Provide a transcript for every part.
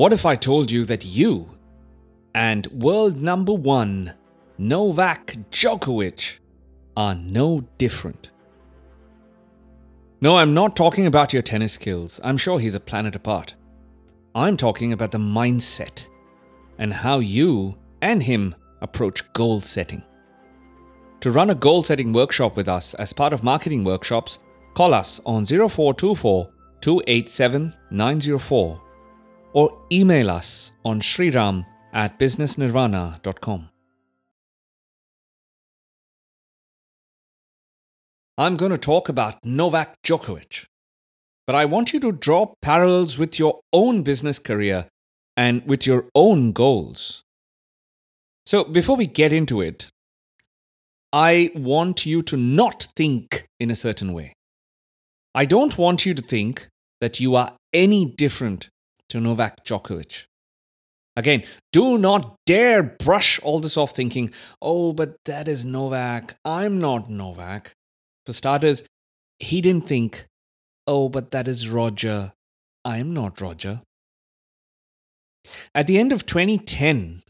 What if I told you that you and world number one, Novak Djokovic, are no different? No, I'm not talking about your tennis skills. I'm sure he's a planet apart. I'm talking about the mindset and how you and him approach goal setting. To run a goal setting workshop with us as part of marketing workshops, call us on 0424 287 904 or email us on shriram at businessnirvana.com. I'm going to talk about Novak Djokovic, but I want you to draw parallels with your own business career and with your own goals. So, before we get into it, I want you to not think in a certain way. I don't want you to think that you are any different to Novak Djokovic. Again, do not dare brush all this off thinking, oh, but that is Novak. I'm not Novak. For starters, he didn't think, oh, but that is Roger. I'm not Roger. At the end of 2010,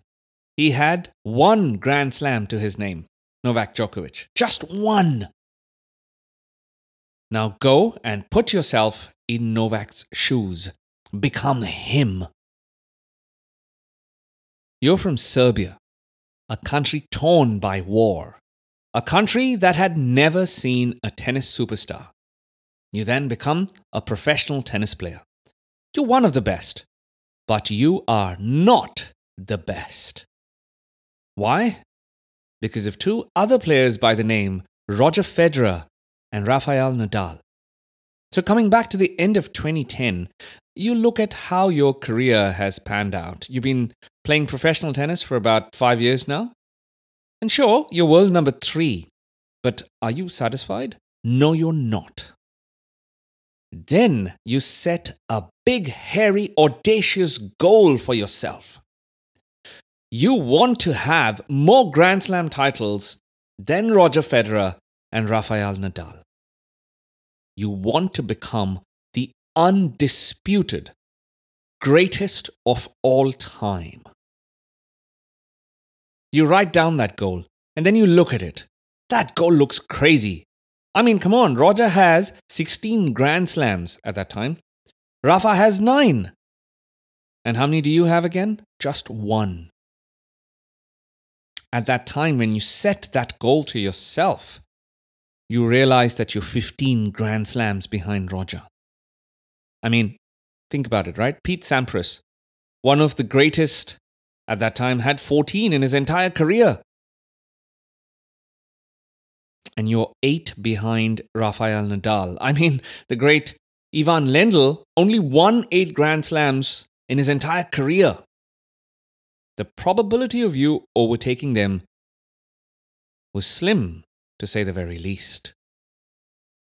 he had one Grand Slam to his name, Novak Djokovic. Just one. Now go and put yourself in Novak's shoes. Become him. You're from Serbia, a country torn by war, a country that had never seen a tennis superstar. You then become a professional tennis player. You're one of the best, but you are not the best. Why? Because of two other players by the name Roger Federer and Rafael Nadal. So, coming back to the end of 2010, you look at how your career has panned out. You've been playing professional tennis for about five years now. And sure, you're world number three. But are you satisfied? No, you're not. Then you set a big, hairy, audacious goal for yourself. You want to have more Grand Slam titles than Roger Federer and Rafael Nadal. You want to become undisputed greatest of all time. You write down that goal and then you look at it. That goal looks crazy. I mean, come on, Roger has 16 Grand Slams at that time. Rafa has 9. And how many do you have again? Just one. At that time, when you set that goal to yourself, you realize that you're 15 Grand Slams behind Roger. I mean, think about it, right? Pete Sampras, one of the greatest at that time, had 14 in his entire career. And you're eight behind Rafael Nadal. I mean, the great Ivan Lendl only won eight Grand Slams in his entire career. The probability of you overtaking them was slim to say the very least.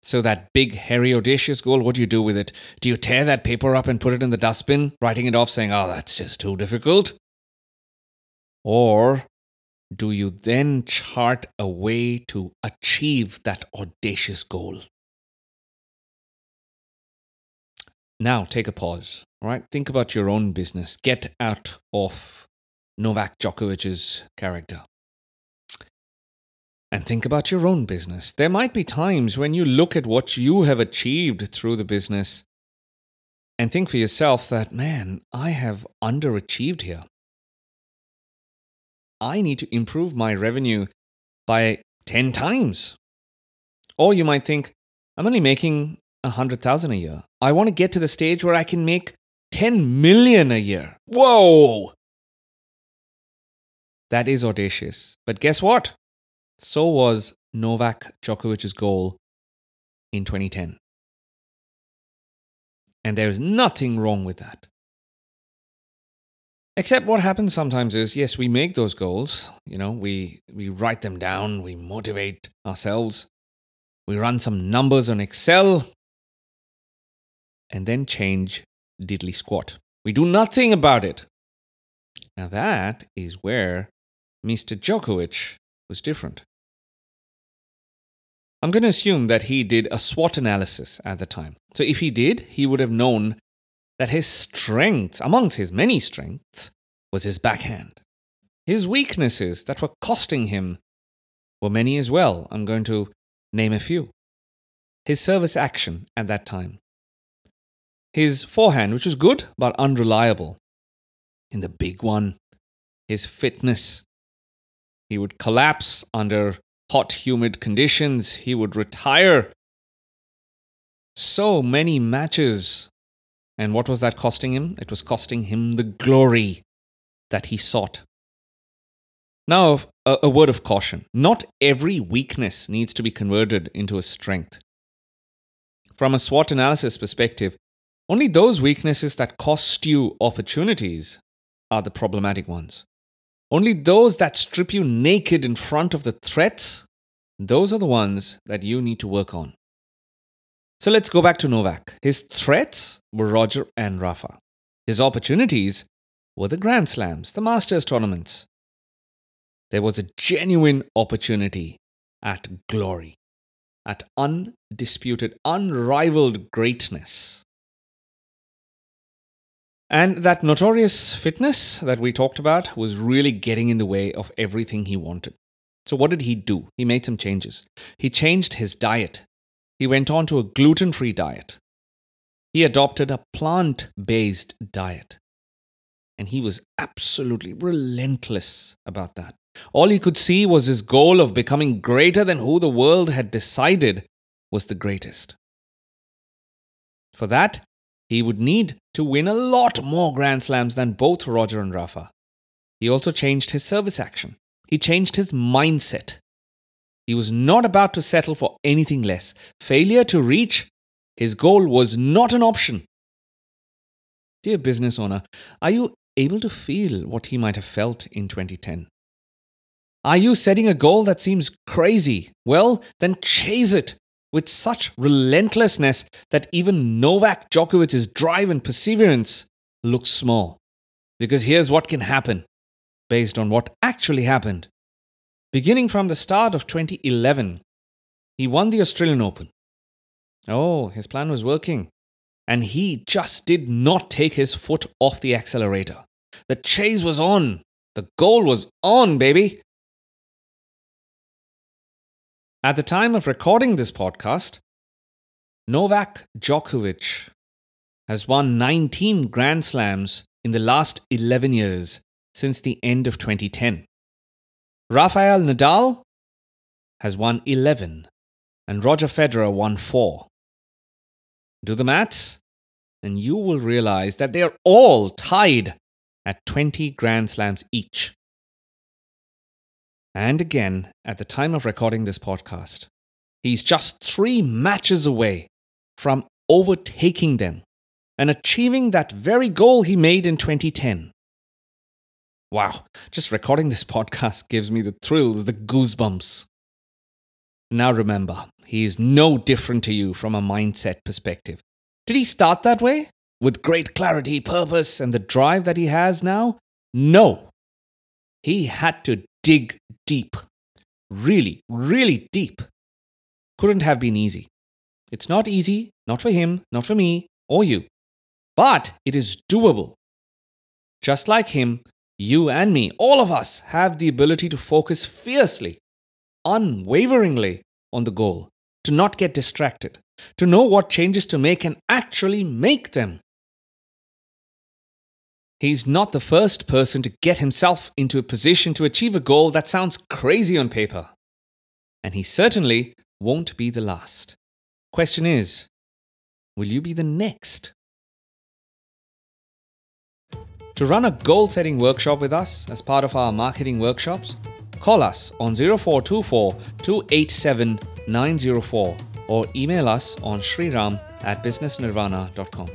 So, that big, hairy, audacious goal, what do you do with it? Do you tear that paper up and put it in the dustbin, writing it off, saying, oh, that's just too difficult? Or do you then chart a way to achieve that audacious goal? Now, take a pause, right? Think about your own business. Get out of Novak Djokovic's character and think about your own business. There might be times when you look at what you have achieved through the business and think for yourself that, man, I have underachieved here. I need to improve my revenue by 10 times. Or you might think, I'm only making 100,000 a year. I want to get to the stage where I can make 10 million a year. Whoa! That is audacious. But guess what? So was Novak Djokovic's goal in 2010. And there is nothing wrong with that. Except what happens sometimes is, yes, we make those goals, you know, we, we write them down, we motivate ourselves, we run some numbers on Excel, and then change diddly squat. We do nothing about it. Now that is where Mr. Djokovic was different. I'm going to assume that he did a SWOT analysis at the time. So if he did, he would have known that his strength, amongst his many strengths, was his backhand. His weaknesses that were costing him were many as well. I'm going to name a few. His service action at that time. His forehand, which was good but unreliable. In the big one, his fitness. He would collapse under hot, humid conditions. He would retire so many matches. And what was that costing him? It was costing him the glory that he sought. Now, a, a, word of caution not every weakness needs to be converted into a strength. From a SWOT analysis perspective, only those weaknesses that cost you opportunities are the problematic ones. Only those that strip you naked in front of the threats, those are the ones that you need to work on. So let's go back to Novak. His threats were Roger and Rafa. His opportunities were the Grand Slams, the Masters tournaments. There was a genuine opportunity at glory, at undisputed, unrivaled greatness. And that notorious fitness that we talked about was really getting in the way of everything he wanted. So, what did he do? He made some changes. He changed his diet. He went on to a gluten free diet. He adopted a plant based diet. And he was absolutely relentless about that. All he could see was his goal of becoming greater than who the world had decided was the greatest. For that, he would need to win a lot more Grand Slams than both Roger and Rafa. He also changed his service action. He changed his mindset. He was not about to settle for anything less. Failure to reach his goal was not an option. Dear business owner, are you able to feel what he might have felt in 2010? Are you setting a goal that seems crazy? Well, then chase it with such relentlessness that even Novak Djokovic's drive and perseverance looks small. Because here's what can happen based on what actually happened. Beginning from the start of 2011, he won the Australian Open. Oh, his plan was working. And he just did not take his foot off the accelerator. The chase was on. The goal was on, baby. At the time of recording this podcast, Novak Djokovic has won 19 Grand Slams in the last 11 years since the end of 2010. Rafael Nadal has won 11 and Roger Federer won 4. Do the maths and you will realize that they are all tied at 20 Grand Slams each and again at the time of recording this podcast. He's just three matches away from overtaking them and achieving that very goal he made in 2010. Wow, just recording this podcast gives me the thrills, the goosebumps. Now remember, he is no different to you from a mindset perspective. Did he start that way? With great clarity, purpose, and the drive that he has now? No. He had to dig deep. Really, really deep. Couldn't have been easy. It's not easy, not for him, not for me, or you. But it is doable. Just like him, you and me, all of us, have the ability to focus fiercely, unwaveringly on the goal, to not get distracted, to know what changes to make and actually make them. He's not the first person to get himself into a position to achieve a goal that sounds crazy on paper. And he certainly won't be the last. Question is will you be the next? To run a goal setting workshop with us as part of our marketing workshops, call us on 0424 287 904 or email us on shriram at businessnirvana.com.